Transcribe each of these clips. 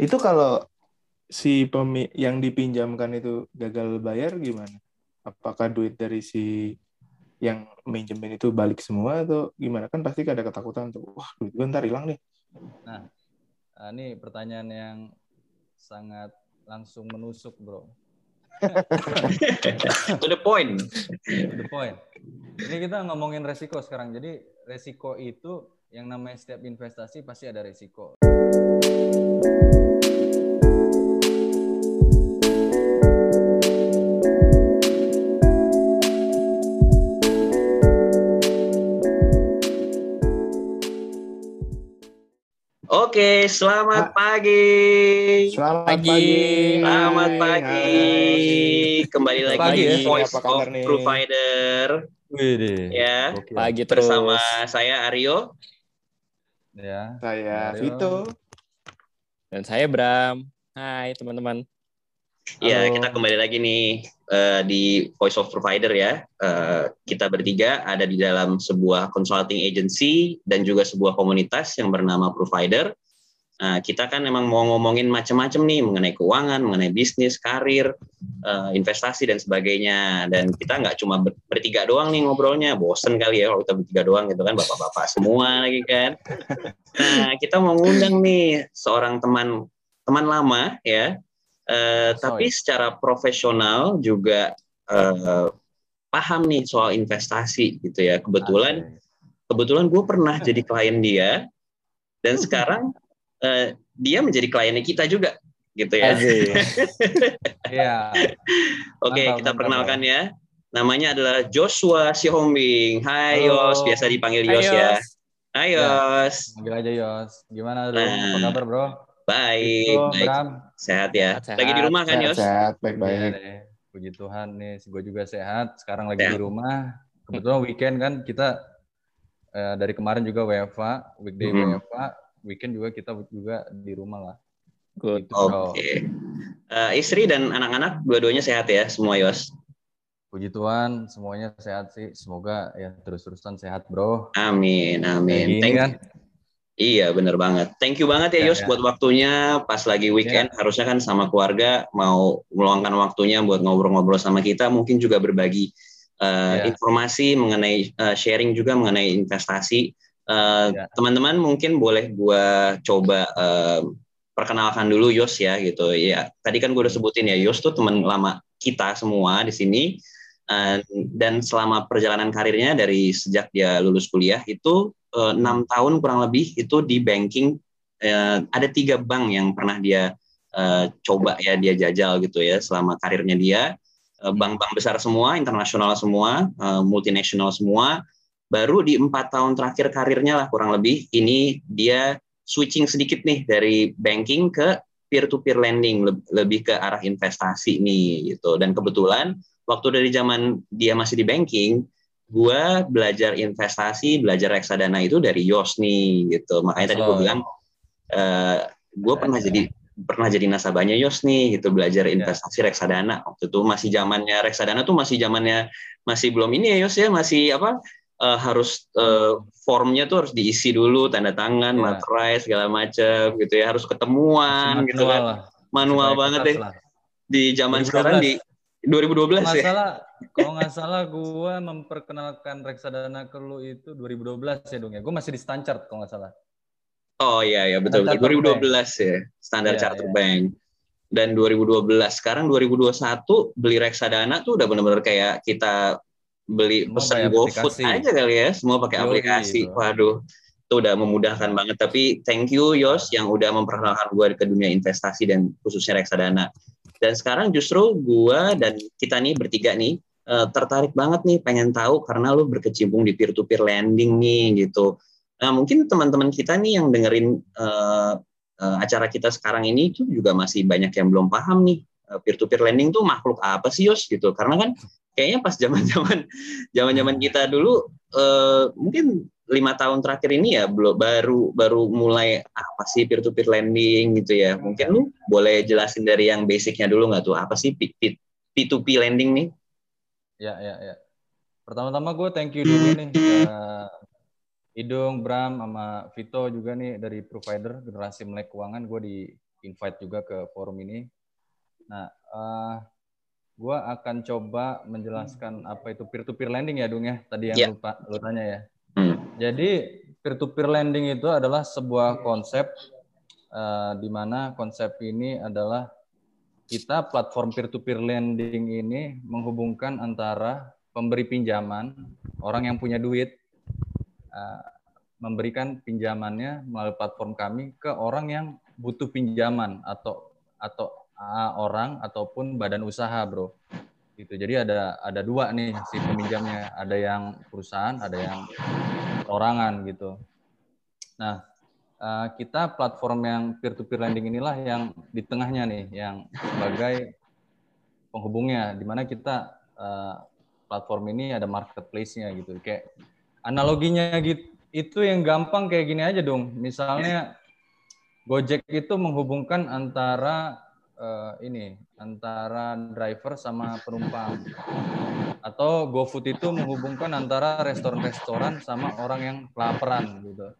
Itu kalau si pemi yang dipinjamkan itu gagal bayar gimana? Apakah duit dari si yang minjemin itu balik semua atau gimana? Kan pasti ada ketakutan tuh. Wah, duit gue ntar hilang nih. Nah, ah, ini pertanyaan yang sangat langsung menusuk, bro. to the point. To the point. Ini kita ngomongin resiko sekarang. Jadi resiko itu yang namanya setiap investasi pasti ada resiko. Oke, selamat pagi. Selamat Pagi. pagi. Selamat pagi. Hai. Kembali lagi Pagi di ya. Voice of nih? Provider Wih, ya. Pagi terus. Bersama saya Aryo. Ya. Saya. Vito. Dan saya Bram. Hai teman-teman. Ya, Halo. kita kembali lagi nih eh, di Voice of Provider ya. Eh, kita bertiga ada di dalam sebuah consulting agency dan juga sebuah komunitas yang bernama Provider. Nah, kita kan emang mau ngomongin macam-macam nih mengenai keuangan, mengenai bisnis, karir, eh, investasi dan sebagainya. Dan kita nggak cuma ber- bertiga doang nih ngobrolnya, bosen kali ya kalau kita bertiga doang gitu kan, bapak-bapak semua lagi kan. Nah, kita mau ngundang nih seorang teman teman lama ya, Eh, tapi secara profesional juga eh, paham nih soal investasi gitu ya. Kebetulan kebetulan gue pernah jadi klien dia dan sekarang eh, dia menjadi kliennya kita juga gitu ya. Iya. Oke, Mantap, kita perkenalkan ya. Namanya adalah Joshua Sihombing. Hai Halo. Yos, biasa dipanggil Hai, Yos ya. Yos. Hai Ya. Yos. Panggil aja Yos. Gimana bro? Nah. Apa kabar bro? Baik, Vito, baik. Bram. Sehat ya. Sehat, Lagi di sehat. rumah kan Yos? Sehat, baik-baik. deh. Puji Tuhan nih, gue juga sehat. Sekarang lagi Sehat. di rumah. Kebetulan weekend kan kita eh, dari kemarin juga WFA, weekday Mhm. WFA, weekend juga kita juga di rumah lah. Good. Gitu, bro. Oke. Eh, istri dan anak-anak dua-duanya sehat ya semua Yos. Puji Tuhan, semuanya sehat sih. Semoga ya terus-terusan sehat bro. Amin, Kayak amin. gini Thank kan. Iya, bener banget. Thank you banget ya Ya, Yos ya. buat waktunya pas lagi weekend. Harusnya kan sama keluarga mau meluangkan waktunya buat ngobrol-ngobrol sama kita, mungkin juga berbagi uh, Ya. informasi mengenai uh, sharing juga mengenai investasi. Uh, Ya. Teman-teman mungkin boleh gua coba um, perkenalkan dulu Yos ya gitu. Ya, tadi kan gue udah sebutin ya Yos tuh teman lama kita semua di sini. Uh, dan selama perjalanan karirnya dari sejak dia lulus kuliah itu eh, enam tahun kurang lebih itu di banking eh, ada tiga bank yang pernah dia eh, coba ya dia jajal gitu ya selama karirnya dia. Eh, bank-bank besar semua internasional semua eh, multinasional semua. Baru di empat tahun terakhir karirnya lah kurang lebih ini dia switching sedikit nih dari banking ke peer to peer lending leb- lebih ke arah investasi nih gitu. Dan kebetulan waktu dari zaman dia masih di banking gua belajar investasi, belajar reksadana itu dari Yos nih gitu. Makanya tadi gue Oh. bilang eh gue pernah jadi pernah jadi nasabahnya Yos nih gitu belajar investasi reksadana. Waktu itu masih zamannya reksadana tuh masih zamannya masih belum ini ya Yos ya, masih apa eh, harus eh, formnya tuh harus diisi dulu tanda tangan, Ya. materai segala macam gitu ya, harus ketemuan Masih gitu kan. lah. Manual Masih banget deh lah. di zaman 2012. sekarang di 2012 nggak ya. salah kalau nggak salah gue memperkenalkan reksadana ke lu itu 2012 ya dong ya gue masih di Stanchart kalau nggak salah Oh iya ya betul betul. Chartered 2012 ya standar Iya, Charter iya. Bank. Dan 2012 sekarang 2021 beli reksadana tuh udah benar-benar kayak kita beli Semua pesan GoFood aja kali ya, semua pakai Yoi, aplikasi. bro. Waduh, itu udah memudahkan banget. Tapi thank you Yos yang udah memperkenalkan gue ke dunia investasi dan khususnya reksadana. Dan sekarang justru gue dan kita nih bertiga nih eh, tertarik banget nih pengen tahu karena lu berkecimpung di peer to peer lending nih gitu. Nah, mungkin teman-teman kita nih yang dengerin eh, eh, acara kita sekarang ini tuh juga masih banyak yang belum paham nih peer to peer lending tuh makhluk apa sih Yos gitu. Karena kan kayaknya pas zaman-zaman zaman-zaman kita dulu eh, mungkin lima tahun terakhir ini ya belum baru baru mulai apa sih peer to peer lending gitu ya. Mungkin lu boleh jelasin dari yang basicnya dulu nggak tuh apa sih P- P- P2P lending nih? ya ya ya pertama-tama gue thank you dulu nih ke Idung Bram sama Vito juga nih dari provider generasi melek keuangan gue di invite juga ke forum ini. Nah, uh, gue akan coba menjelaskan apa itu peer-to-peer lending ya, Dung ya. Tadi yang Ya. lupa lu tanya ya. Jadi peer-to-peer lending itu adalah sebuah konsep uh, di mana konsep ini adalah kita platform peer-to-peer lending ini menghubungkan antara pemberi pinjaman, orang yang punya duit, uh, memberikan pinjamannya melalui platform kami ke orang yang butuh pinjaman atau atau uh, orang ataupun badan usaha, bro. Gitu. Jadi ada ada dua nih si peminjamnya, ada yang perusahaan, ada yang perorangan gitu. Nah, uh, kita platform yang peer-to-peer lending inilah yang di tengahnya nih, yang sebagai penghubungnya, di mana kita uh, platform ini ada marketplace-nya gitu. Kayak analoginya gitu, itu yang gampang kayak gini aja dong. Misalnya Gojek itu menghubungkan antara uh, ini, antara driver sama penumpang. Atau GoFood itu menghubungkan antara restoran-restoran sama orang yang kelaparan gitu.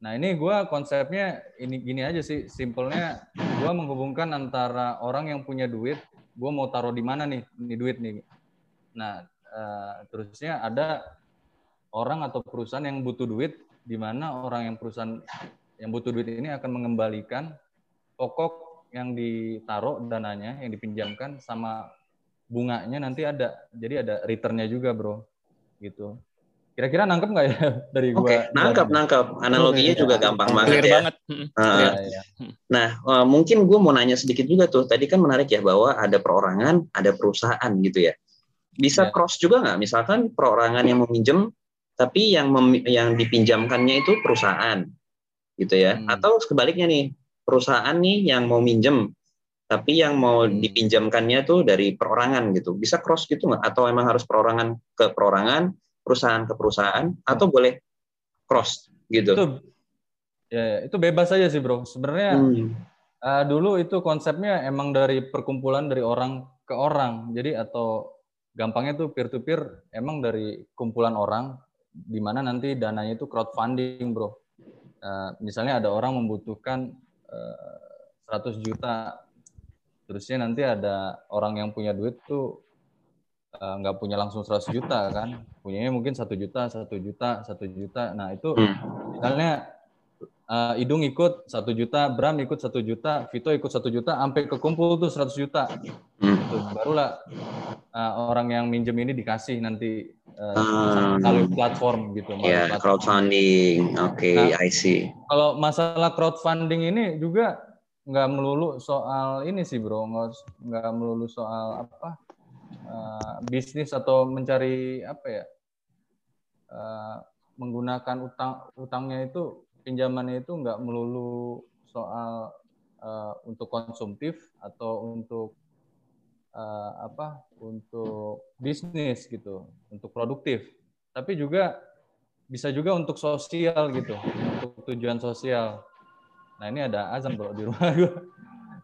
Nah ini gue konsepnya ini gini aja sih, simpelnya gue menghubungkan antara orang yang punya duit, gue mau taruh di mana nih, ini duit nih. Nah uh, terusnya ada orang atau perusahaan yang butuh duit, di mana orang yang perusahaan yang butuh duit ini akan mengembalikan pokok yang ditaruh dananya, yang dipinjamkan sama bunganya nanti ada. Jadi ada returnnya juga bro, gitu. Kira-kira nangkep nggak ya dari Oke, gua? nangkep, nangkep. Analoginya juga ya. gampang banget Clear ya. banget. Mm, Uh, Iya, iya. Nah, uh, mungkin gue mau nanya sedikit juga tuh. Tadi kan menarik ya bahwa ada perorangan, ada perusahaan gitu ya. Bisa Ya. cross juga nggak? Misalkan perorangan yang meminjam, tapi yang mem- yang dipinjamkannya itu perusahaan, gitu ya. Hmm. Atau sebaliknya nih, perusahaan nih yang mau minjem, tapi yang mau Hmm. dipinjamkannya tuh dari perorangan gitu. Bisa cross gitu nggak? Atau emang harus perorangan ke perorangan, perusahaan ke perusahaan, atau boleh cross gitu? Itu ya, ya, itu bebas aja sih bro. Sebenarnya Hmm. eh, dulu itu konsepnya emang dari perkumpulan dari orang ke orang. Jadi atau gampangnya tuh peer to peer emang dari kumpulan orang di mana nanti dananya itu crowdfunding bro. Eh, misalnya ada orang membutuhkan 100 juta, terusnya nanti ada orang yang punya duit tuh eh, nggak punya langsung 100 juta kan, punyanya mungkin satu juta, satu juta, satu juta. Nah itu Hmm. misalnya eh, Idung ikut satu juta, Bram ikut satu juta, Vito ikut satu juta, sampai kekumpul tuh 100 juta. Tuh, barulah eh, orang yang minjem ini dikasih nanti Ah. melalui platform gitu. Ya, platform. crowdfunding. Oke, Nah, I see. Kalau masalah crowdfunding ini juga nggak melulu soal ini sih bro, nggak melulu soal apa eh, bisnis atau mencari apa ya eh, menggunakan utang utangnya itu pinjamannya itu nggak melulu soal eh, untuk konsumtif atau untuk eh, apa untuk bisnis gitu, untuk produktif, tapi juga bisa juga untuk sosial gitu, untuk tujuan sosial. Nah ini ada azan bro di rumah gue.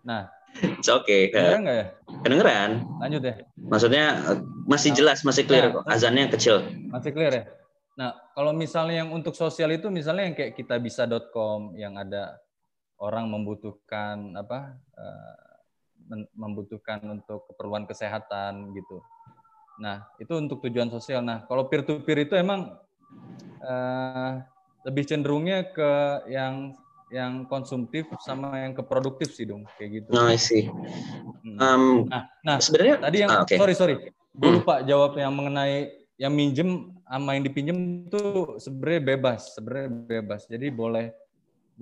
Nah, It's okay. kedengeran nggak ya? Kedengeran? Lanjut ya, Maksudnya eh, masih Nah, jelas, masih clear nah, kok. Azannya kecil. masih clear ya? Nah, kalau misalnya yang untuk sosial itu misalnya yang kayak kitabisa.com yang ada orang membutuhkan apa men- membutuhkan untuk keperluan kesehatan gitu. Nah, itu untuk tujuan sosial. Nah, kalau peer to peer itu emang eh, lebih cenderungnya ke yang yang konsumtif sama yang ke produktif sih dong, kayak gitu. See. Hmm. Um, Nah, nah sebenarnya tadi yang ah, oke. sorry sorry, gue Hmm. lupa jawab yang mengenai yang minjem sama yang dipinjem itu sebenarnya bebas, sebenarnya bebas. Jadi boleh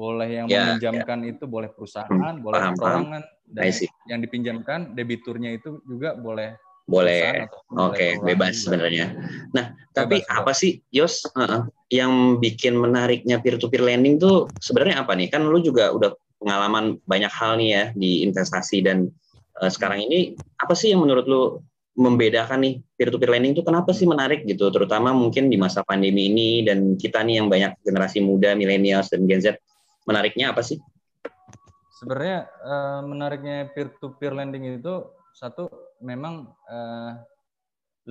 boleh yang Ya, meminjamkan itu boleh perusahaan, Hmm, boleh paham, perorangan, dan yang dipinjamkan debiturnya itu juga boleh Boleh. Oke, perorangan bebas sebenarnya. Nah, tapi Bebas, apa sih, Yos, uh-uh, yang bikin menariknya peer-to-peer lending tuh sebenarnya apa nih? Kan lu juga udah pengalaman banyak hal nih ya di investasi dan uh, sekarang ini apa sih yang menurut lu membedakan nih peer-to-peer lending tuh kenapa sih menarik gitu? Terutama mungkin di masa pandemi ini dan kita nih yang banyak generasi muda, millennials dan Gen Z, menariknya apa sih? Sebenarnya eh, menariknya peer to peer lending itu satu memang eh,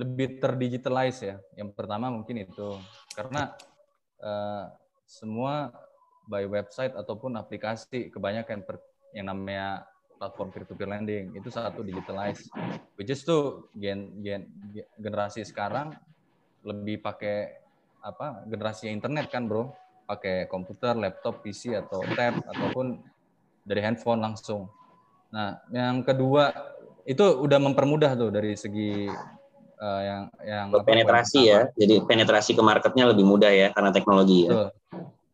lebih terdigitalize ya. Yang pertama mungkin itu karena eh, semua by website ataupun aplikasi kebanyakan per- yang namanya platform peer-to-peer lending itu satu digitalize which is tuh gen, gen, generasi sekarang lebih pakai apa generasi internet kan bro pakai komputer laptop PC atau tab ataupun dari handphone langsung. Nah yang kedua itu udah mempermudah tuh dari segi uh, yang yang apa, penetrasi ya. jadi penetrasi ke marketnya lebih mudah ya karena teknologi ya. Betul.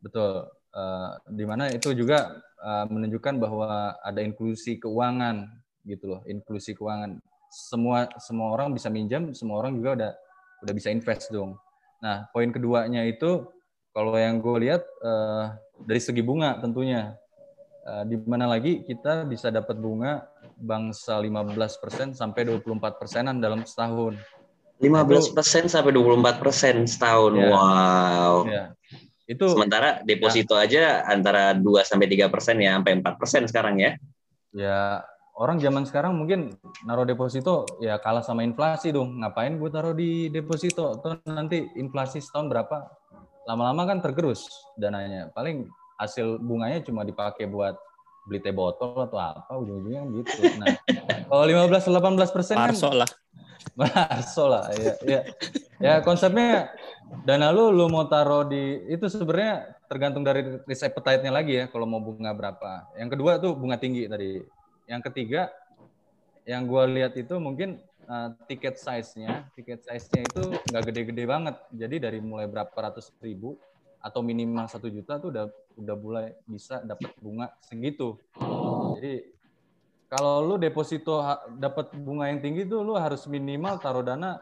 Betul. Uh, di mana itu juga uh, menunjukkan bahwa ada inklusi keuangan gitu loh, inklusi keuangan. Semua semua orang bisa minjam, semua orang juga udah udah bisa invest dong. Nah, poin keduanya itu kalau yang gue lihat uh, dari segi bunga tentunya uh, di mana lagi kita bisa dapat bunga bangsa 15% sampai 24 persenan dalam setahun. 15 persen sampai 24 persen setahun. Ya. Wow. Ya. Itu sementara deposito ya. aja antara 2 sampai 3 persen ya sampai 4 persen sekarang ya. Ya orang zaman sekarang mungkin naruh deposito ya kalah sama inflasi dong. Ngapain gue taruh di deposito? Tuh nanti inflasi setahun berapa? Lama-lama kan tergerus dananya. Paling hasil bunganya cuma dipakai buat beli teh botol atau apa ujung-ujungnya gitu. Nah, kalau 15 18 persen kan lah. Marso lah, ya, ya. Ya konsepnya dana lu lu mau taruh di itu sebenarnya tergantung dari risk appetite-nya lagi ya kalau mau bunga berapa. Yang kedua tuh bunga tinggi tadi. Yang ketiga yang gua lihat itu mungkin uh, tiket size-nya, tiket size-nya itu nggak gede-gede banget. Jadi dari mulai berapa ratus ribu atau minimal satu juta tuh udah udah mulai bisa dapat bunga segitu. Jadi kalau lu deposito dapat bunga yang tinggi tuh lu harus minimal taruh dana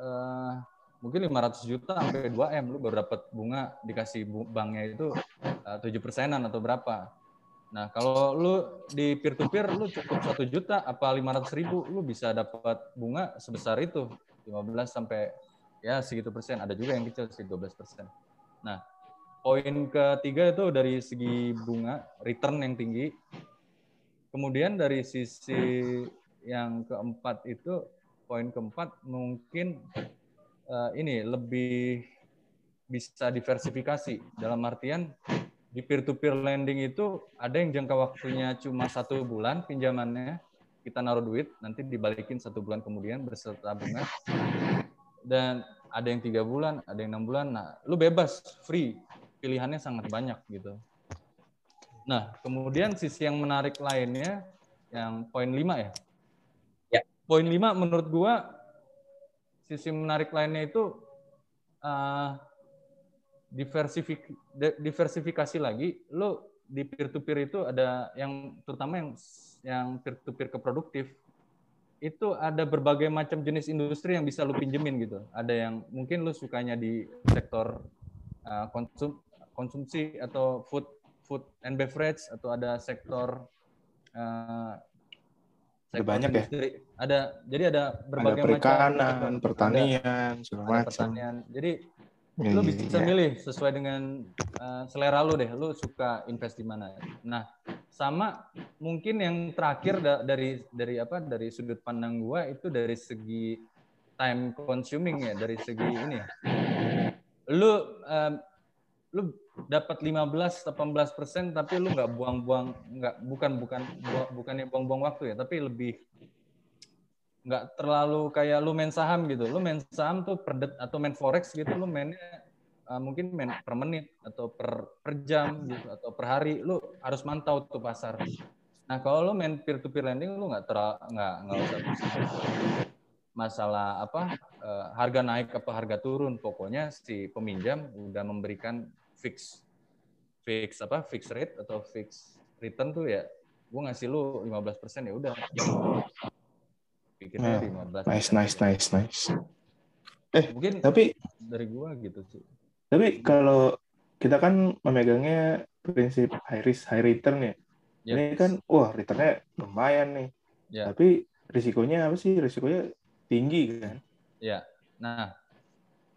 uh, mungkin 500 juta sampai 2 M lu baru dapat bunga dikasih banknya itu eh, tujuh persenan atau berapa. Nah kalau lu di peer to peer lu cukup satu juta apa 500 ribu lu bisa dapat bunga sebesar itu 15 sampai ya segitu persen. Ada juga yang kecil sih 12 persen. Nah poin ketiga itu dari segi bunga return yang tinggi Kemudian dari sisi yang keempat itu poin keempat mungkin uh, ini lebih bisa diversifikasi dalam artian di peer to peer lending itu ada yang jangka waktunya cuma satu bulan pinjamannya. Kita naruh duit nanti dibalikin satu bulan kemudian berserta bunga. Dan ada yang tiga bulan ada yang enam bulan. Nah lu bebas free. Pilihannya sangat banyak gitu. Nah, kemudian sisi yang menarik lainnya yang poin 5 ya. Ya. Poin 5 menurut gua sisi menarik lainnya itu uh, diversifik, diversifikasi lagi. Lo di peer to peer itu ada yang terutama yang yang peer to peer ke produktif itu ada berbagai macam jenis industri yang bisa lu pinjemin gitu. Ada yang mungkin lu sukanya di sektor uh, konsum konsumsi atau food food and beverage atau ada sektor uh, ada banyak ya? industri. ya ada jadi ada berbagai ada perikanan macam pertanian segala macam pertanian jadi lu bisa ya. milih sesuai dengan uh, selera lu deh. Lu suka invest di mana? Nah sama mungkin yang terakhir da dari dari apa dari sudut pandang gua itu dari segi time consuming ya dari segi ini. Lu um, lu dapat 15 18 persen tapi lu nggak buang-buang nggak bukan bukan bukannya buang-buang waktu ya tapi lebih nggak terlalu kayak lu main saham gitu. Lu main saham tuh per det, atau main forex gitu lu mainnya uh, mungkin main per menit atau per per jam gitu atau per hari. Lu harus mantau tuh pasar. Nah kalau lu main peer to peer lending lu nggak nggak nggak usah masalah apa uh, harga naik apa harga turun pokoknya si peminjam udah memberikan fix fix apa fix rate atau fix return tuh ya gue ngasih lu 15% ya udah pikirnya nah, 15 nice nice nice nice. Eh mungkin tapi dari gua gitu sih. Tapi kalau kita kan memegangnya prinsip high risk high return ya. Yes. ini kan wah returnnya lumayan nih. Yeah. tapi risikonya apa sih? Risikonya tinggi kan? Ya. Nah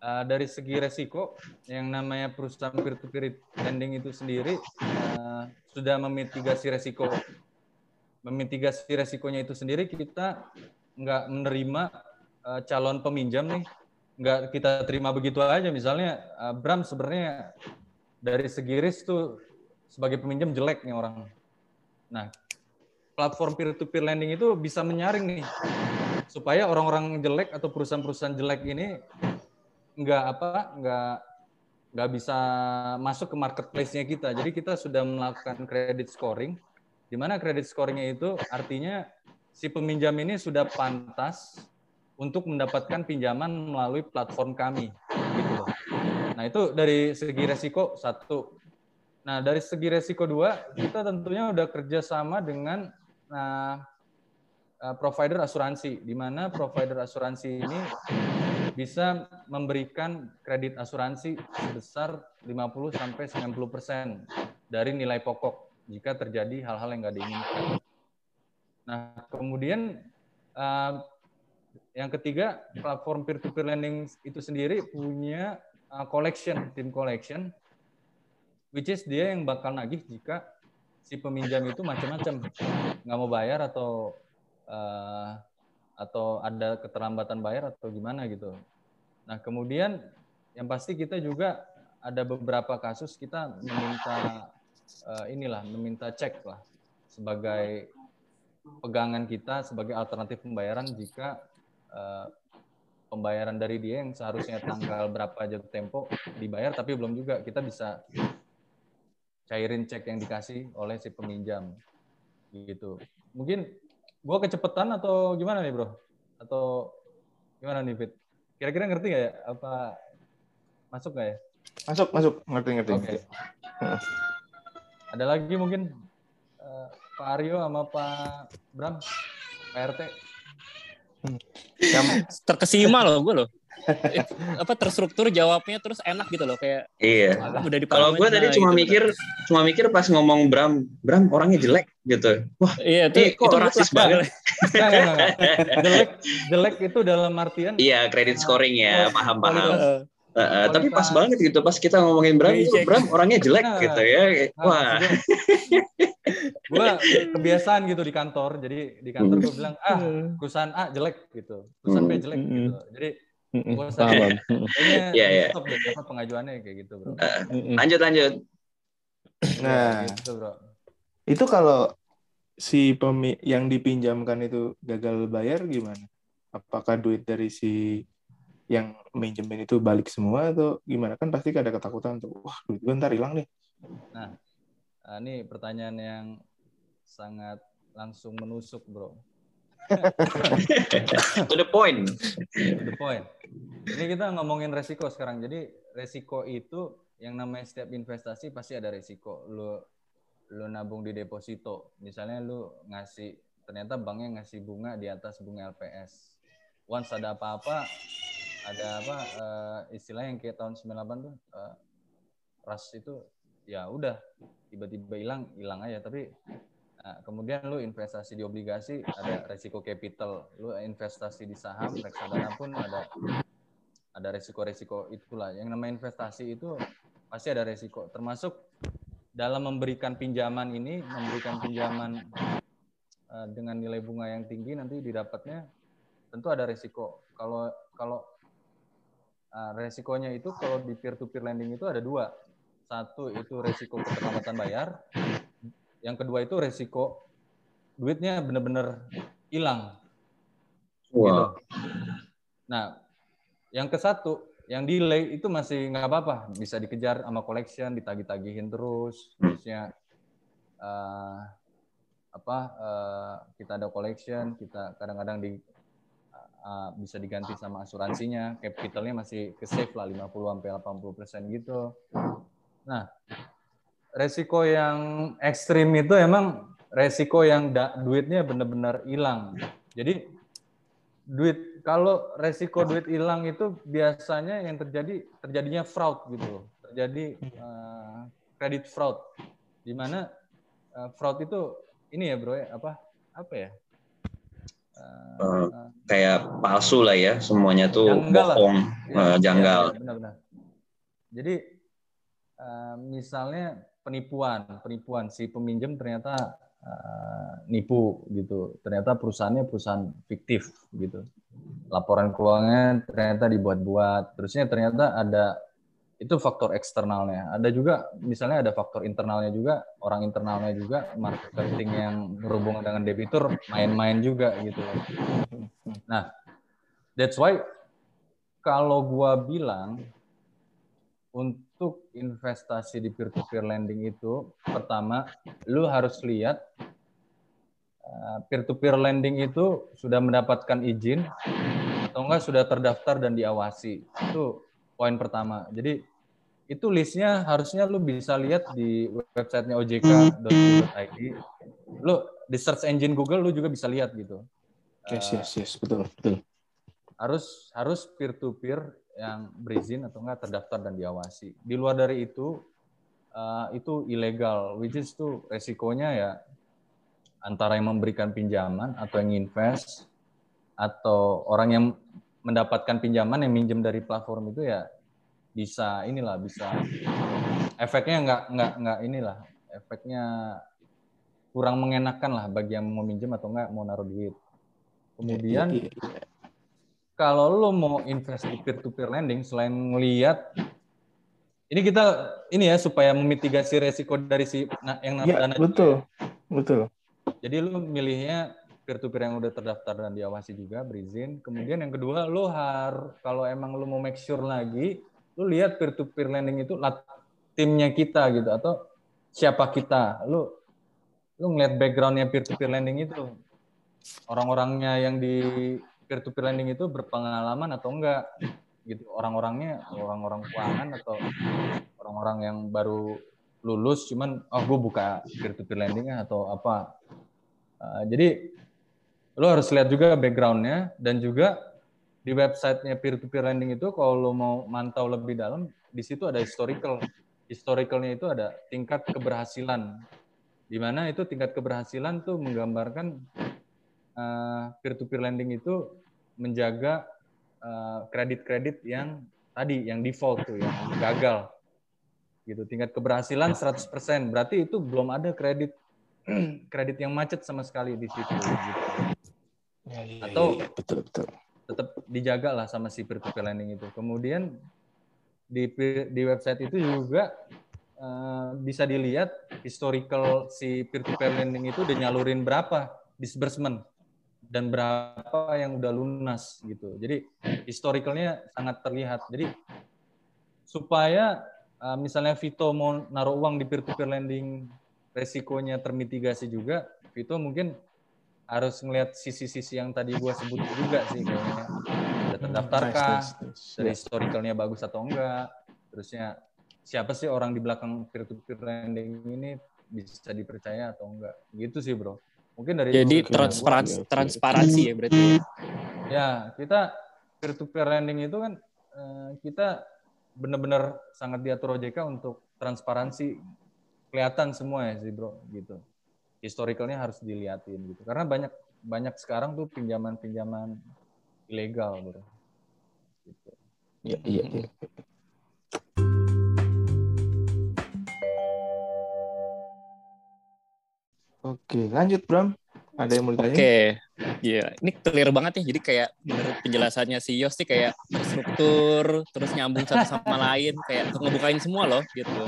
uh, dari segi resiko yang namanya perusahaan peer-to-peer lending itu sendiri uh, sudah memitigasi resiko. Memitigasi resikonya itu sendiri kita nggak menerima uh, calon peminjam nih. Nggak kita terima begitu aja. Misalnya uh, Bram sebenarnya dari segi risk tuh sebagai peminjam jelek nih orang. Nah platform peer-to-peer lending itu bisa menyaring nih supaya orang-orang jelek atau perusahaan-perusahaan jelek ini nggak apa nggak nggak bisa masuk ke marketplace-nya kita. Jadi kita sudah melakukan credit scoring, di mana credit scoring-nya itu artinya si peminjam ini sudah pantas untuk mendapatkan pinjaman melalui platform kami. Gitu loh. Nah itu dari segi resiko satu. Nah dari segi resiko dua, kita tentunya udah kerjasama dengan nah, uh, provider asuransi, di mana provider asuransi ini bisa memberikan kredit asuransi sebesar 50 sampai 90 persen dari nilai pokok jika terjadi hal-hal yang nggak diinginkan. Nah, kemudian uh, yang ketiga, platform peer-to-peer lending itu sendiri punya uh, collection, tim collection, which is dia yang bakal nagih jika si peminjam itu macam-macam nggak mau bayar atau uh, atau ada keterlambatan bayar atau gimana gitu. Nah kemudian yang pasti kita juga ada beberapa kasus kita meminta uh, inilah meminta cek lah sebagai pegangan kita sebagai alternatif pembayaran jika uh, pembayaran dari dia yang seharusnya tanggal berapa jatuh tempo dibayar tapi belum juga kita bisa cairin cek yang dikasih oleh si peminjam gitu mungkin Gua kecepatan atau gimana nih bro? Atau gimana nih Fit? Kira-kira ngerti gak ya? Apa masuk gak ya? Masuk, masuk. Ngerti, ngerti. Okay. Ada lagi mungkin Pak Aryo sama Pak Bram, Pak RT. Yang terkesima loh gue loh. apa terstruktur jawabnya terus enak gitu loh kayak iya. udah kalau gue tadi cuma gitu mikir kan. cuma mikir pas ngomong Bram Bram orangnya jelek gitu. Wah iya itu, kok itu rasis banget. Jelek jelek itu dalam artian iya kredit scoring ya paham paham. Uh, uh, tapi pas banget gitu pas kita ngomongin Bram, Bram orangnya jelek nah, gitu ya. Nah, Wah. Gue kebiasaan gitu di kantor. Jadi di kantor gue bilang, ah, perusahaan A jelek gitu. Perusahaan B jelek gitu. Jadi Paham. Iya, iya. Stop deh pengajuannya kayak gitu, Bro. lanjut, lanjut. Nah, gitu, Bro. Itu kalau si pemi yang dipinjamkan itu gagal bayar gimana? Apakah duit dari si yang minjemin itu balik semua atau gimana? Kan pasti ada ketakutan tuh. Wah, duit gue ntar hilang nih. Nah, ini pertanyaan yang sangat langsung menusuk, Bro. to the point. To the point. Ini kita ngomongin resiko sekarang. Jadi resiko itu yang namanya setiap investasi pasti ada resiko. Lu lu nabung di deposito. Misalnya lu ngasih ternyata banknya ngasih bunga di atas bunga LPS. Once ada apa-apa ada apa uh, istilah yang kayak tahun 98 tuh uh, ras itu ya udah tiba-tiba hilang hilang aja tapi Nah, kemudian lu investasi di obligasi ada resiko capital, lu investasi di saham, reksadana pun ada ada resiko-resiko itulah. Yang namanya investasi itu pasti ada resiko, termasuk dalam memberikan pinjaman ini, memberikan pinjaman uh, dengan nilai bunga yang tinggi nanti didapatnya tentu ada resiko. Kalau kalau uh, resikonya itu kalau di peer to peer lending itu ada dua. Satu itu resiko keterlambatan bayar, yang kedua itu resiko duitnya benar-benar hilang. Wow. Gitu. Nah, yang ke satu, yang delay itu masih nggak apa-apa, bisa dikejar sama collection, ditagih-tagihin terus, terusnya uh, apa uh, kita ada collection, kita kadang-kadang di uh, bisa diganti sama asuransinya, capitalnya masih ke save lah 50 sampai 80 persen gitu. Nah, resiko yang ekstrim itu emang resiko yang da, duitnya benar-benar hilang. Jadi duit kalau resiko duit hilang itu biasanya yang terjadi terjadinya fraud gitu loh. Terjadi uh, kredit fraud. Di mana uh, fraud itu ini ya bro ya apa apa ya? Uh, uh, kayak palsu lah ya semuanya tuh bohong, ya, janggal. Ya, benar-benar. Jadi uh, misalnya penipuan, penipuan si peminjam ternyata uh, nipu gitu. Ternyata perusahaannya perusahaan fiktif gitu. Laporan keuangan ternyata dibuat-buat. Terusnya ternyata ada itu faktor eksternalnya. Ada juga misalnya ada faktor internalnya juga, orang internalnya juga marketing yang berhubungan dengan debitur main-main juga gitu. Nah, that's why kalau gua bilang untuk investasi di peer to peer lending itu pertama lu harus lihat peer to peer lending itu sudah mendapatkan izin atau enggak sudah terdaftar dan diawasi. Itu poin pertama. Jadi itu listnya harusnya lu bisa lihat di websitenya ojk.id. Lu di search engine Google lu juga bisa lihat gitu. Yes, yes, yes, betul, betul. Harus harus peer to peer yang berizin atau enggak terdaftar dan diawasi. Di luar dari itu uh, itu ilegal, which is tuh resikonya ya antara yang memberikan pinjaman atau yang invest atau orang yang mendapatkan pinjaman yang minjem dari platform itu ya bisa inilah bisa efeknya nggak nggak nggak inilah efeknya kurang mengenakan lah bagi yang mau minjem atau nggak mau naruh duit. Kemudian ya, ya, ya. Kalau lo mau invest di peer to peer lending selain ngelihat ini kita ini ya supaya memitigasi resiko dari si yang ya, dana betul betul. Jadi lo milihnya peer to peer yang udah terdaftar dan diawasi juga berizin. Kemudian yang kedua lo harus kalau emang lo mau make sure lagi lu lihat peer to peer lending itu timnya kita gitu atau siapa kita lu lu ngeliat backgroundnya peer to peer lending itu orang-orangnya yang di peer to peer lending itu berpengalaman atau enggak? Gitu orang-orangnya orang-orang keuangan atau orang-orang yang baru lulus cuman oh gue buka peer to peer lending atau apa? Uh, jadi lo harus lihat juga backgroundnya dan juga di websitenya peer to peer lending itu kalau lo mau mantau lebih dalam di situ ada historical. Historicalnya itu ada tingkat keberhasilan. Di mana itu tingkat keberhasilan tuh menggambarkan uh, peer to peer lending itu menjaga uh, kredit-kredit yang tadi yang default tuh yang gagal. Gitu tingkat keberhasilan 100% berarti itu belum ada kredit kredit yang macet sama sekali di situ gitu. Ya, ya, atau ya, betul betul. tetap dijaga lah sama si peer to peer lending itu. Kemudian di di website itu juga uh, bisa dilihat historical si peer to peer lending itu udah nyalurin berapa disbursement dan berapa yang udah lunas gitu. Jadi historicalnya sangat terlihat. Jadi supaya uh, misalnya Vito mau naruh uang di peer to peer lending resikonya termitigasi juga, Vito mungkin harus ngelihat sisi-sisi yang tadi gue sebut juga sih kayaknya udah terdaftarkah nice, nice, nice. dari historicalnya bagus atau enggak terusnya siapa sih orang di belakang peer to peer lending ini bisa dipercaya atau enggak gitu sih bro mungkin dari jadi transparansi transparansi ya berarti ya? Kita peer to peer lending itu kan eh, kita benar-benar sangat diatur OJK untuk transparansi. Kelihatan semua ya sih bro gitu. Historicalnya harus diliatin gitu. Karena banyak banyak sekarang tuh pinjaman-pinjaman ilegal bro. Gitu. iya iya ya. Oke, lanjut Bram. Ada yang mau ditanya? Oke, iya. Ini clear banget ya. Jadi kayak menurut penjelasannya si Yos sih kayak struktur, terus nyambung satu sama lain, kayak untuk ngebukain semua loh gitu.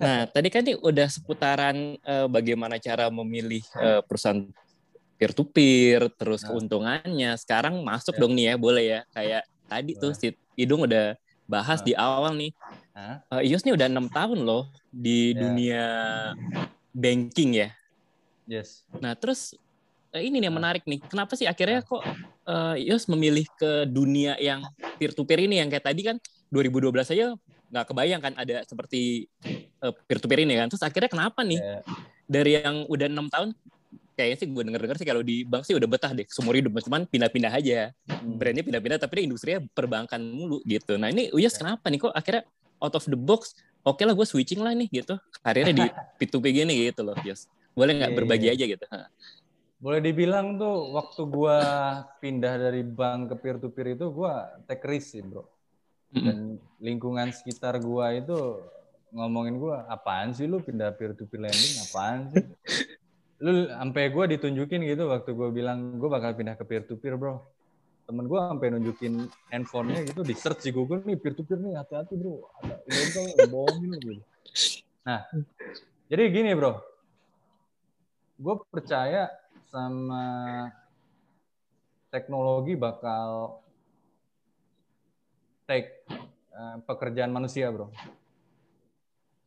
Nah, tadi kan nih udah seputaran uh, bagaimana cara memilih uh, perusahaan peer to peer, terus nah. keuntungannya. Sekarang masuk ya. dong nih ya, boleh ya. Kayak tadi boleh. tuh si Idung udah bahas nah. di awal nih. Uh, Ius nih udah enam tahun loh di ya. dunia banking ya. Yes. Nah, terus ini nih yang menarik nih. Kenapa sih akhirnya kok uh, Ius memilih ke dunia yang peer to peer ini yang kayak tadi kan 2012 aja nggak kebayang kan ada seperti uh, eh, peer to peer ini kan terus akhirnya kenapa nih yeah. dari yang udah enam tahun kayaknya sih gue denger denger sih kalau di bank sih udah betah deh seumur hidup cuman pindah-pindah aja hmm. brandnya pindah-pindah tapi industrinya perbankan mulu gitu nah ini Uyas yeah. kenapa nih kok akhirnya out of the box oke okay lah gue switching lah nih gitu karirnya di P2P gini gitu loh Yos boleh nggak yeah, berbagi yeah. aja gitu? Boleh dibilang tuh waktu gue pindah dari bank ke peer to peer itu gue take risk sih bro. Dan lingkungan sekitar gua itu ngomongin gua apaan sih lu pindah peer to peer lending? Apaan sih? Lu sampai gua ditunjukin gitu waktu gua bilang gua bakal pindah ke peer to peer bro. Temen gue sampai nunjukin handphonenya gitu di search di Google nih peer to peer nih hati-hati bro. Ada ilegal bohongin gitu. Nah jadi gini bro, gue percaya sama teknologi bakal take uh, pekerjaan manusia bro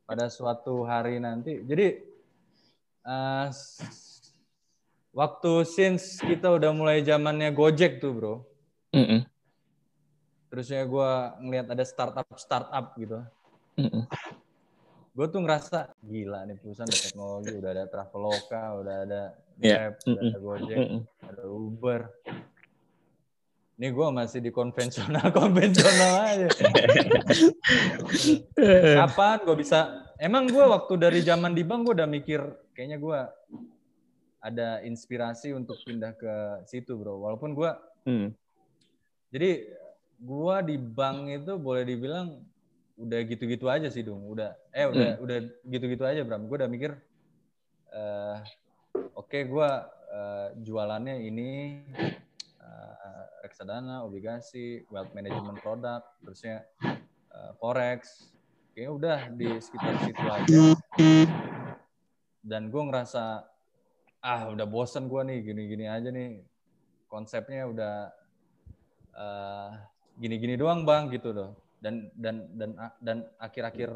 pada suatu hari nanti. Jadi uh, waktu since kita udah mulai zamannya Gojek tuh bro, Mm -mm. terusnya gue ngelihat ada startup startup gitu. Mm -mm. Gue tuh ngerasa gila nih perusahaan ada teknologi, udah ada Traveloka, udah ada Iya. Grab, udah ada Gojek, ada Uber. Ini gue masih di konvensional konvensional aja. Kapan gue bisa? Emang gue waktu dari zaman di bank gue udah mikir kayaknya gue ada inspirasi untuk pindah ke situ bro. Walaupun gue Mm. jadi gue di bank itu boleh dibilang udah gitu-gitu aja sih dong. Udah eh udah udah gitu-gitu aja Bram. Gue udah mikir eh oke gue eh, jualannya ini eh, reksadana, obligasi, wealth management product, terusnya eh, forex. Kayaknya udah di sekitar situ aja. Dan gue ngerasa ah udah bosen gue nih gini-gini aja nih konsepnya udah gini-gini doang bang gitu loh dan dan dan dan akhir-akhir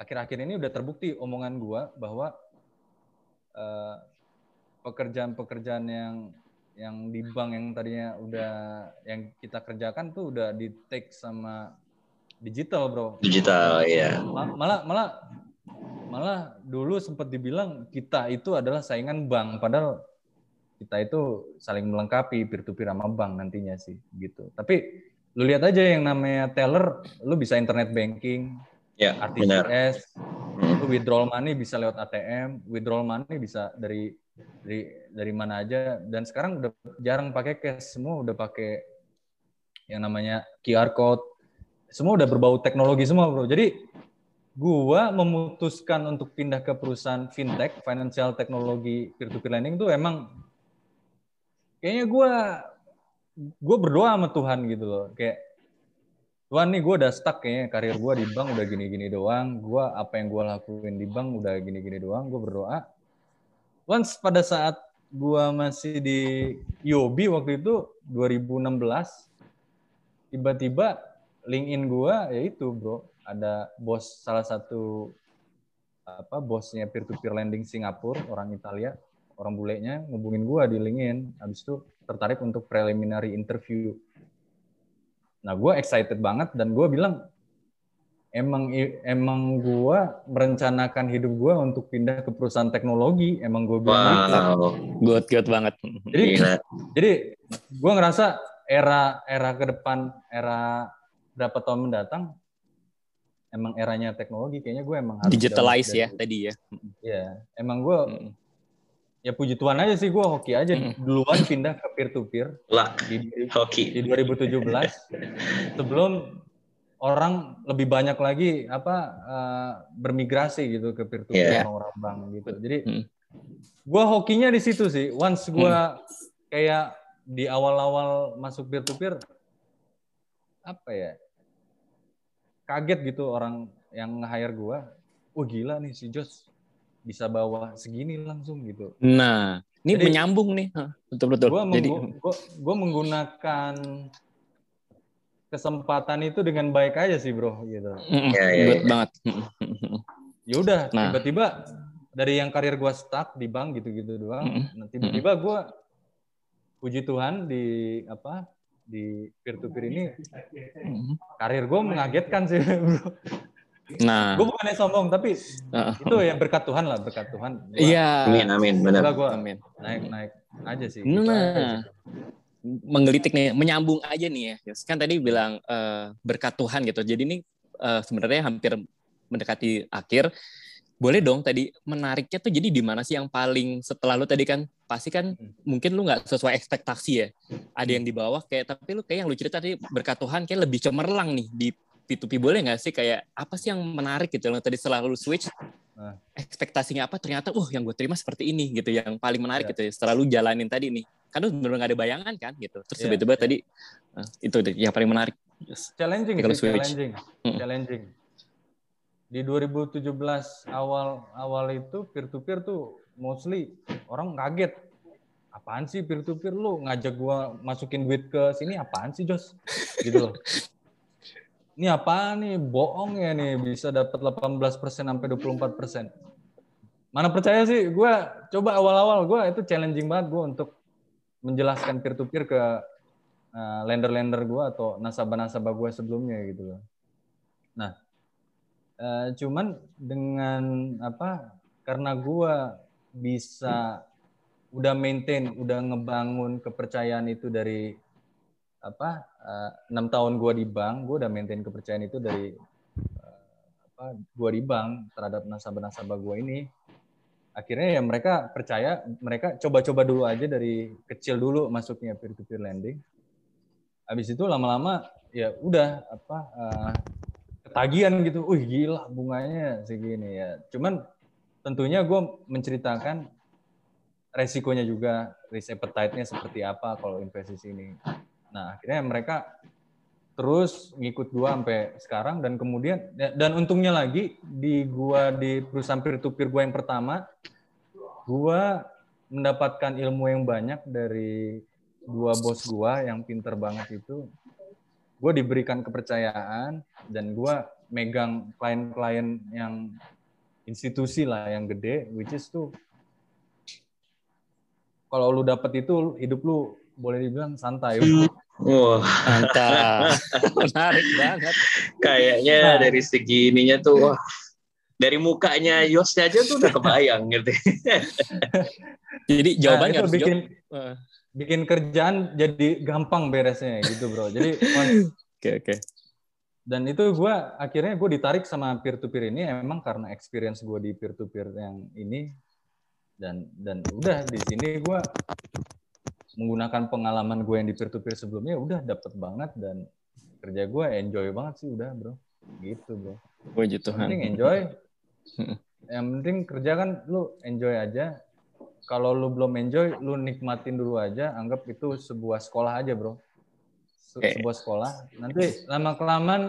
akhir-akhir ini udah terbukti omongan gua bahwa eh, pekerjaan-pekerjaan yang yang di bank yang tadinya udah yang kita kerjakan tuh udah di take sama digital bro Digital ya. Ma- malah malah malah dulu sempat dibilang kita itu adalah saingan bank padahal kita itu saling melengkapi peer to peer sama bank nantinya sih gitu tapi lu lihat aja yang namanya teller lu bisa internet banking Ya, benar. RTGS Hmm. lu withdrawal money bisa lewat ATM withdrawal money bisa dari dari dari mana aja dan sekarang udah jarang pakai cash semua udah pakai yang namanya QR code semua udah berbau teknologi semua bro jadi gua memutuskan untuk pindah ke perusahaan fintech financial technology peer to peer lending tuh emang kayaknya gua gue berdoa sama Tuhan gitu loh. Kayak Tuhan nih gue udah stuck kayaknya karir gue di bank udah gini-gini doang. Gue apa yang gue lakuin di bank udah gini-gini doang. Gue berdoa. Once pada saat gue masih di Yobi waktu itu 2016 tiba-tiba LinkedIn gue ya itu bro ada bos salah satu apa bosnya peer to peer lending Singapura orang Italia orang bulenya ngubungin gue di LinkedIn. Habis itu tertarik untuk preliminary interview nah gue excited banget dan gue bilang emang emang gue merencanakan hidup gue untuk pindah ke perusahaan teknologi emang gue bilang gitu. Wow. Good, good banget. jadi Gila. jadi gue ngerasa era era ke depan era berapa tahun mendatang emang eranya teknologi kayaknya gue emang harus Digitalize ya dari- tadi ya. Iya, emang gue Mm. Ya puji Tuhan aja sih gue hoki aja Mm. duluan pindah ke peer to peer di, di Hoki. 2017 sebelum orang lebih banyak lagi apa eh, bermigrasi gitu ke peer to peer Iya. orang bank gitu. Jadi Mm. gue hokinya di situ sih. Once gue kayak di awal-awal masuk peer to peer apa ya kaget gitu orang yang nge-hire gue. Oh gila nih si Jos bisa bawa segini langsung gitu. Nah, ini Jadi- menyambung nih. Hah, Betul betul. gue Jadi menggunakan kesempatan itu dengan baik aja sih bro gitu mm, Ya, ya, ya. banget. ya udah Nah. tiba-tiba dari yang karir gue stuck di bank gitu-gitu doang Mm-mm. nah, tiba-tiba gue puji Tuhan di apa di peer to peer ini Mm. karir gue mengagetkan sih bro Nah, gue bukannya sombong tapi uh, itu ya berkat Tuhan lah berkat Tuhan iya. Amin, amin. Benar. gue Amin. naik naik aja sih Gitu aja Nah, sih. menggelitik nih, menyambung aja nih ya. Kan tadi bilang eh, berkat Tuhan gitu. Jadi ini eh, sebenarnya hampir mendekati akhir. Boleh dong tadi menariknya tuh jadi di mana sih yang paling setelah lu tadi kan pasti kan Hmm. mungkin lu nggak sesuai ekspektasi ya. Ada yang di bawah kayak tapi lu kayak yang lu cerita tadi berkat Tuhan kayak lebih cemerlang nih di P2P boleh nggak sih kayak apa sih yang menarik gitu yang tadi setelah lu switch Nah. ekspektasinya apa ternyata uh yang gue terima seperti ini gitu yang paling menarik Ya. gitu ya setelah lu jalanin tadi nih kan lu benar nggak ada bayangan kan gitu. Terus Iya. tiba-tiba tadi eh, itu deh yang paling menarik. Yes. challenging Kalau sih, switch. challenging, Mm. challenging. Di 2017 awal awal itu peer to peer tuh mostly orang kaget. Apaan sih peer to peer lu ngajak gua masukin duit ke sini apaan sih Jos? Gitu loh. Ini apaan nih? Bohong ya nih bisa dapat 18% sampai 24%. Mana percaya sih gua coba awal-awal gua itu challenging banget gua untuk menjelaskan peer to peer ke uh, lender-lender gue atau nasabah-nasabah gue sebelumnya gitu loh. Nah, uh, cuman dengan apa? Karena gue bisa udah maintain, udah ngebangun kepercayaan itu dari apa? Uh, enam tahun gue di bank, gue udah maintain kepercayaan itu dari uh, apa? Gue di bank terhadap nasabah-nasabah gue ini. Akhirnya ya mereka percaya, mereka coba-coba dulu aja dari kecil dulu masuknya peer to peer lending habis itu lama-lama ya udah apa uh, ketagihan gitu, wih gila bunganya segini ya. Cuman tentunya gue menceritakan resikonya juga, risk appetite-nya seperti apa kalau investasi ini. Nah akhirnya mereka terus ngikut gua sampai sekarang dan kemudian dan untungnya lagi di gua di perusahaan peer to peer gua yang pertama gua mendapatkan ilmu yang banyak dari dua bos gua yang pinter banget itu. Gue diberikan kepercayaan dan gua megang klien-klien yang institusi lah yang gede which is tuh kalau lu dapet itu hidup lu boleh dibilang santai Wah, Mantap. menarik banget. kayaknya Nah. dari segi ininya tuh wah. Dari mukanya Yos aja tuh udah kebayang gitu. Jadi Nah, jawabannya harus bikin jawab. Bikin kerjaan jadi gampang beresnya gitu bro jadi Oke oke. dan itu gua akhirnya gue ditarik sama peer to peer ini emang karena experience gue di peer to peer yang ini dan dan udah di sini gua menggunakan pengalaman gue yang di peer to peer sebelumnya udah dapet banget dan kerja gue enjoy banget sih udah bro gitu bro Puji yang penting Tuhan. enjoy yang penting kerja kan lu enjoy aja kalau lu belum enjoy lu nikmatin dulu aja anggap itu sebuah sekolah aja bro Se- sebuah sekolah nanti lama kelamaan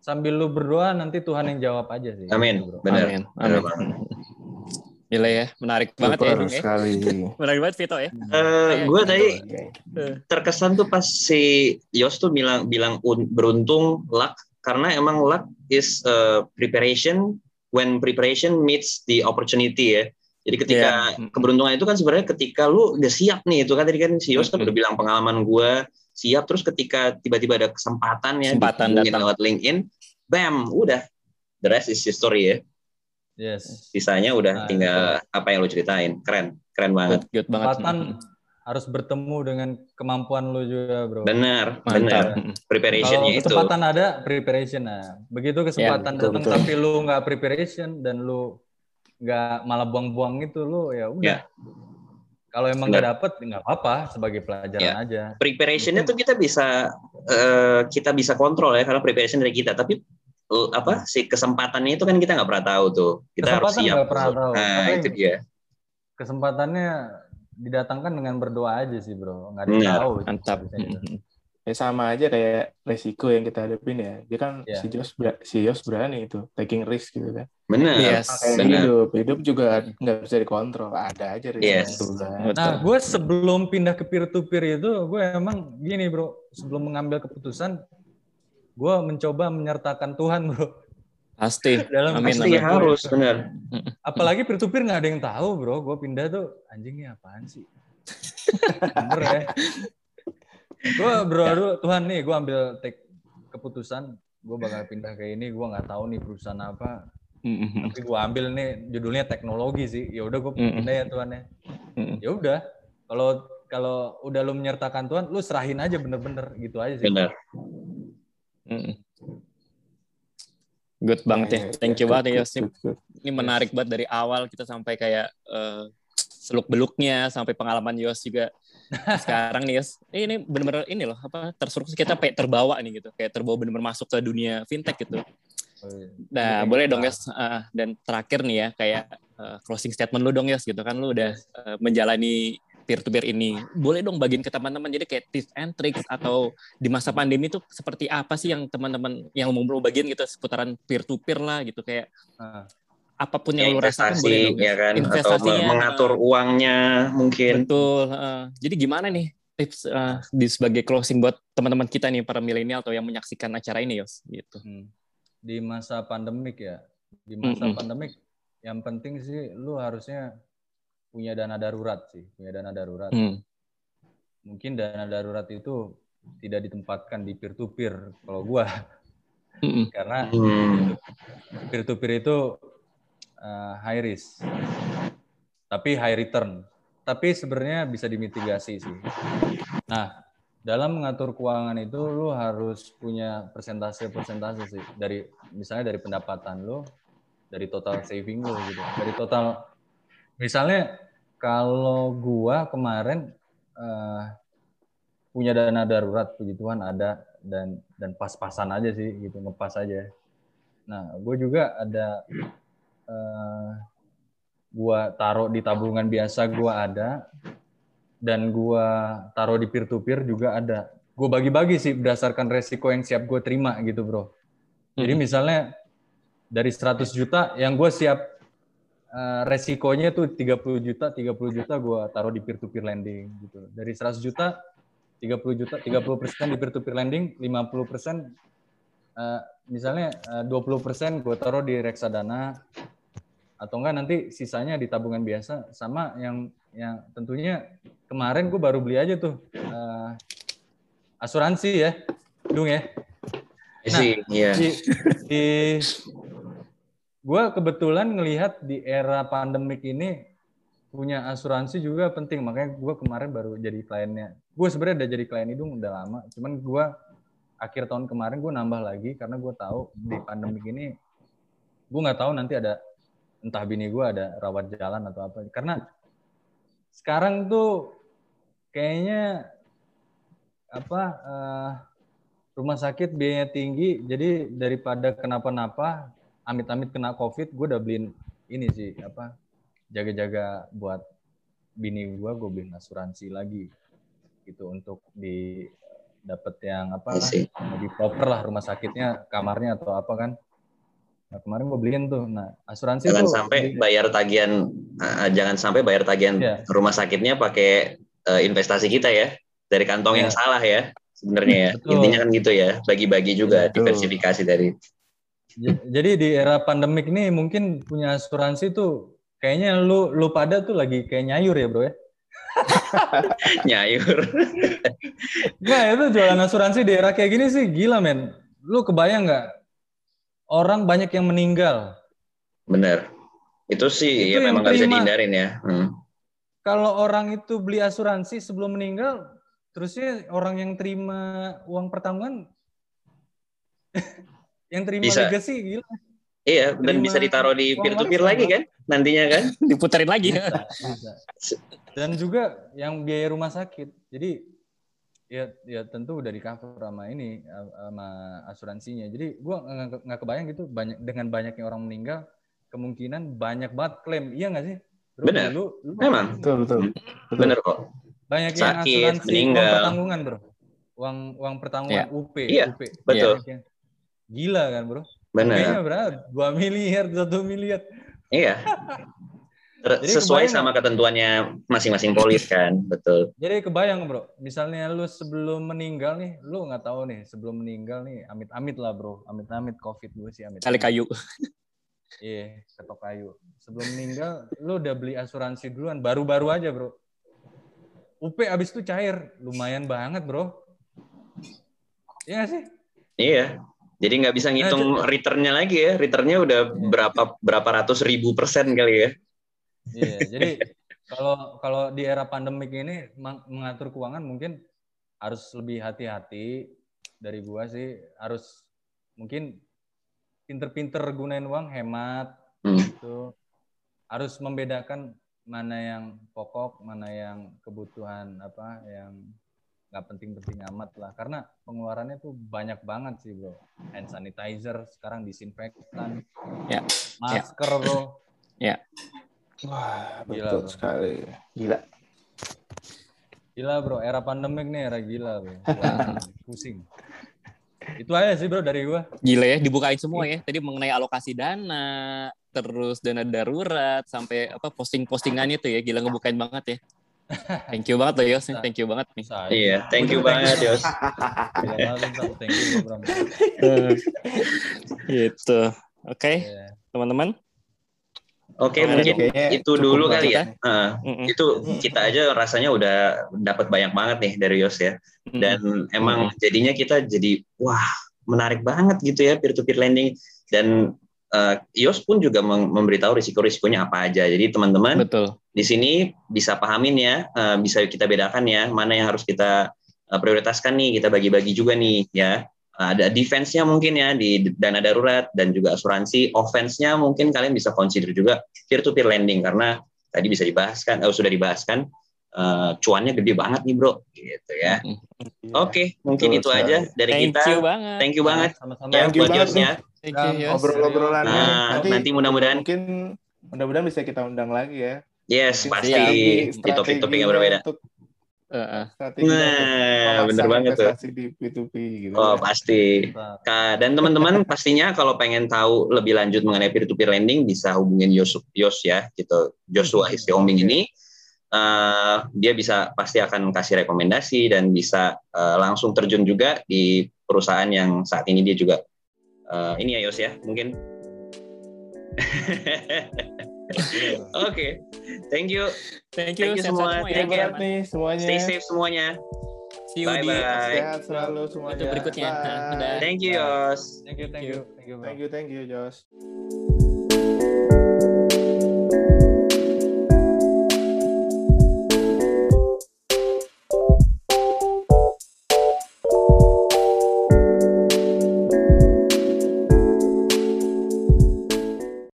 sambil lu berdoa nanti Tuhan yang jawab aja sih Amin. Gitu, bro. Benar. Amin. Benar Amin. Gila ya, menarik banget ya. Ya. sekali. Menarik banget Vito ya. Eh, gue tadi Oke. terkesan tuh pas si Yos tuh bilang bilang un- beruntung luck karena emang luck is uh, preparation when preparation meets the opportunity ya. Jadi ketika Iya. keberuntungan itu kan sebenarnya ketika lu udah siap nih itu kan tadi kan si Yos kan udah bilang pengalaman gue siap terus ketika tiba-tiba ada kesempatan ya Kesempatan datang. lewat LinkedIn, bam udah the rest is history ya. Yes Sisanya udah Nah, tinggal apa yang lu ceritain. Keren, keren banget. Good, good banget. kesempatan harus bertemu dengan kemampuan lu juga bro Benar, Mantap. benar. Preparationnya itu. kesempatan ada, preparation. Nah, begitu kesempatan betul, datang betul. tapi lu nggak preparation dan lu nggak malah buang-buang itu lu ya udah. Ya. Kalau emang nggak dapet nggak apa-apa sebagai pelajaran Ya. aja. preparationnya tuh kita bisa eh, kita bisa kontrol ya karena preparation dari kita tapi apa si kesempatannya itu kan kita nggak pernah tahu tuh kita harus Kesempatan siap nggak pernah tahu. nah Tapi itu dia Kesempatannya didatangkan dengan berdoa aja sih bro. Nggak ada yang tahu. Mantap. Gitu. Ya sama aja kayak resiko yang kita hadapin ya. Dia kan Iya. si Jos si Yos berani itu taking risk gitu kan. benar Yes. Benar hidup, hidup juga nggak bisa dikontrol. Ada aja risiko Yes. kan. Nah, gue sebelum pindah ke peer to peer itu, gue emang gini bro, sebelum mengambil keputusan, gue mencoba menyertakan Tuhan bro. Pasti. Dalam Amin, pasti amin. harus benar Apalagi peer to peer nggak ada yang tahu bro. Gue pindah tuh anjingnya apaan sih? Bener ya. Gue bro, aduh, Tuhan nih, gue ambil take keputusan. Gue bakal pindah ke ini. Gue nggak tahu nih perusahaan apa. Tapi gue ambil nih judulnya teknologi sih. Ya udah gue pindah ya Tuhan ya. Ya udah. Kalau kalau udah lu menyertakan Tuhan, lu serahin aja bener-bener gitu aja sih. benar Mm-mm. Good banget ya. Thank you banget ya. good, Yos. Ini- menarik banget dari awal kita sampai kayak eh, seluk beluknya sampai pengalaman Yos juga sekarang nih Yos. Eh, Ini bener-bener ini loh apa terstruktur kita kayak terbawa nih gitu, kayak terbawa bener-bener masuk ke dunia fintech gitu. Oh, iya. Nah, boleh dong. Yos. Ah, dan terakhir nih ya kayak eh, closing statement lu dong Yos gitu kan lu udah eh, menjalani peer to peer ini. Boleh dong bagiin ke teman-teman jadi kayak tips and tricks atau di masa pandemi itu seperti apa sih yang teman-teman yang mau mau bagiin gitu seputaran peer to peer lah gitu kayak Nah, apa pun Ya, yang lu rasakan boleh ya kan atau mengatur uangnya mungkin Betul. heeh. jadi gimana nih tips eh, di sebagai closing buat teman-teman kita nih para milenial atau yang menyaksikan acara ini Yos gitu. hmm. Di masa pandemik ya, di masa Mm-mm. pandemik yang penting sih lu harusnya punya dana darurat sih, punya dana darurat. Hmm. Mungkin dana darurat itu tidak ditempatkan di peer to peer kalau gua Mm-mm. karena Hmm. peer to peer itu uh, high risk tapi high return tapi sebenarnya bisa dimitigasi sih nah dalam mengatur keuangan itu lu harus punya persentase persentase sih dari misalnya dari pendapatan lu dari total saving lu gitu dari total misalnya kalau gua kemarin uh, punya dana darurat puji Tuhan ada dan dan pas-pasan aja sih gitu ngepas aja Nah, gue juga ada eh gua taruh di tabungan biasa gua ada dan gua taruh di peer to peer juga ada. Gue bagi-bagi sih berdasarkan resiko yang siap gue terima gitu, Bro. Jadi Hmm. misalnya dari 100 juta yang gue siap eh, resikonya tuh 30 juta, 30 juta gua taruh di peer to peer lending gitu. Dari 100 juta 30 juta, 30 persen di peer to peer lending, 50 persen eh, misalnya eh, 20 persen gue taruh di reksadana atau enggak nanti sisanya di tabungan biasa sama yang yang tentunya kemarin gue baru beli aja tuh eh, asuransi ya, Dung ya. iya Di, di gue kebetulan ngelihat di era pandemik ini punya asuransi juga penting. Makanya gue kemarin baru jadi kliennya. Gue sebenarnya udah jadi klien hidung udah lama. Cuman gue akhir tahun kemarin gue nambah lagi karena gue tahu di pandemik ini gue nggak tahu nanti ada entah bini gue ada rawat jalan atau apa. Karena sekarang tuh kayaknya apa eh, rumah sakit biayanya tinggi. Jadi daripada kenapa-napa amit-amit kena covid gue udah beliin ini sih apa jaga-jaga buat bini gue gue beliin asuransi lagi gitu untuk di dapet yang apa I see. yang lebih proper lah rumah sakitnya kamarnya atau apa kan nah kemarin gue beliin tuh nah asuransi jangan tuh sampai di- bayar tagihan ah, jangan sampai bayar tagihan Iya. rumah sakitnya pakai eh, investasi kita ya dari kantong yang Iya. salah ya sebenarnya ya Betul. intinya kan gitu ya bagi-bagi juga Betul. diversifikasi dari Jadi di era pandemik nih mungkin punya asuransi tuh kayaknya lu lu pada tuh lagi kayak nyayur ya bro ya. nyayur Nah itu jualan asuransi di era kayak gini sih gila men. Lu kebayang nggak orang banyak yang meninggal. bener itu sih Itu ya memang nggak bisa dihindarin ya Hmm. Kalau orang itu beli asuransi sebelum meninggal, terusnya orang yang terima uang pertanggungan, yang terima Bisa. legacy gila. iya dan Terima bisa ditaruh di uang peer to peer warisan, lagi kan nantinya kan Diputerin lagi. Bisa, bisa. Dan juga yang biaya rumah sakit. Jadi ya ya tentu udah di cover sama ini sama asuransinya. Jadi gua nggak kebayang gitu banyak dengan banyaknya orang meninggal kemungkinan banyak banget klaim. Iya nggak sih? Bro, Benar. Lu, lu Memang. Betul, betul. betul. bener kok banyak yang Sakit, asuransi meninggal. uang pertanggungan, Bro. Uang uang pertanggungan UP, Iya, UP. betul. Banyak yang- Gila kan, Bro? bener Kayaknya berapa? 2 miliar, 1 miliar. iya Jadi sesuai kebayang sama ketentuannya masing-masing polis kan betul Jadi kebayang bro, misalnya lu sebelum meninggal nih, lu nggak tahu nih sebelum meninggal nih, amit-amit lah bro, amit-amit covid gue sih amit. Cali kayu. Iya, ketok kayu. Sebelum meninggal, lu udah beli asuransi duluan, baru-baru aja bro. UP abis itu cair, lumayan banget bro. Iya nggak sih? iya jadi nggak bisa ngitung Nah, returnnya lagi ya returnnya udah Iya. berapa berapa ratus ribu persen kali ya Iya, jadi kalau kalau di era pandemik ini meng- mengatur keuangan mungkin harus lebih hati-hati dari gua sih harus mungkin pinter-pinter gunain uang hemat Hmm. gitu harus membedakan mana yang pokok mana yang kebutuhan apa yang nggak penting-penting amat lah karena pengeluarannya tuh banyak banget sih bro hand sanitizer sekarang disinfektan Ya, masker bro Wah, Gila, betul bro. sekali. Gila. Gila bro, era pandemik nih, era gila bro. Wah, pusing. Itu aja sih bro dari gua. Gila ya, dibukain semua ya. Tadi mengenai alokasi dana, terus dana darurat, sampai apa posting-postingannya tuh ya. Gila ngebukain banget ya. Thank you banget loh Yos, thank you banget nih. Iya, thank you banget Yos. Thank you bro. Bram. gitu. Oke, Iya. teman-teman. Oke, Oke, mungkin itu dulu kali ya. ya. Heeh. Mm-mm. itu kita aja rasanya udah dapat banyak banget nih dari Yos ya. Dan emang jadinya kita jadi wah menarik banget gitu ya peer to peer lending dan eh, Yos pun juga mem- memberitahu risiko-risikonya apa aja. Jadi teman-teman di sini bisa pahamin ya, eh, bisa kita bedakan ya mana yang harus kita eh, prioritaskan nih, kita bagi-bagi juga nih ya. Ada defense-nya mungkin ya di dana darurat dan juga asuransi. Offense-nya mungkin kalian bisa consider juga peer to peer lending karena tadi bisa dibahas kan, eh, sudah dibahas kan, eh, cuannya gede banget nih bro, gitu ya. Iya. Oke, mungkin betul itu aja dari Thank kita. you banget. Thank you banget Sama-sama. ya Thank you buat banget You, Yos. Ngobrol-ngobrolannya. Nah, nanti mudah-mudahan mungkin mudah-mudahan bisa kita undang lagi ya. yes Mungkin pasti di topik-topik yang berbeda. Untuk Heeh. strategi Nah, untuk bener banget tuh. di P2P gitu. Oh pasti. Nah, Dan teman-teman pastinya kalau pengen tahu lebih lanjut mengenai peer to peer lending bisa hubungin Yos, Yos ya gitu. Joshua Hisiombing ini eh, dia bisa pasti akan kasih rekomendasi dan bisa eh, langsung terjun juga di perusahaan yang saat ini dia juga eh, ini ya Yos ya mungkin. Oke, thank you. Thank you, Thank you semua. semua ya. Thank you. Nih semuanya. Stay safe semuanya. See you di Bye-bye. Sehat selalu semuanya. Episode berikutnya. Bye. Dadah. Thank you Yos. Thank you, thank you, thank you. Thank you, thank you, Josh.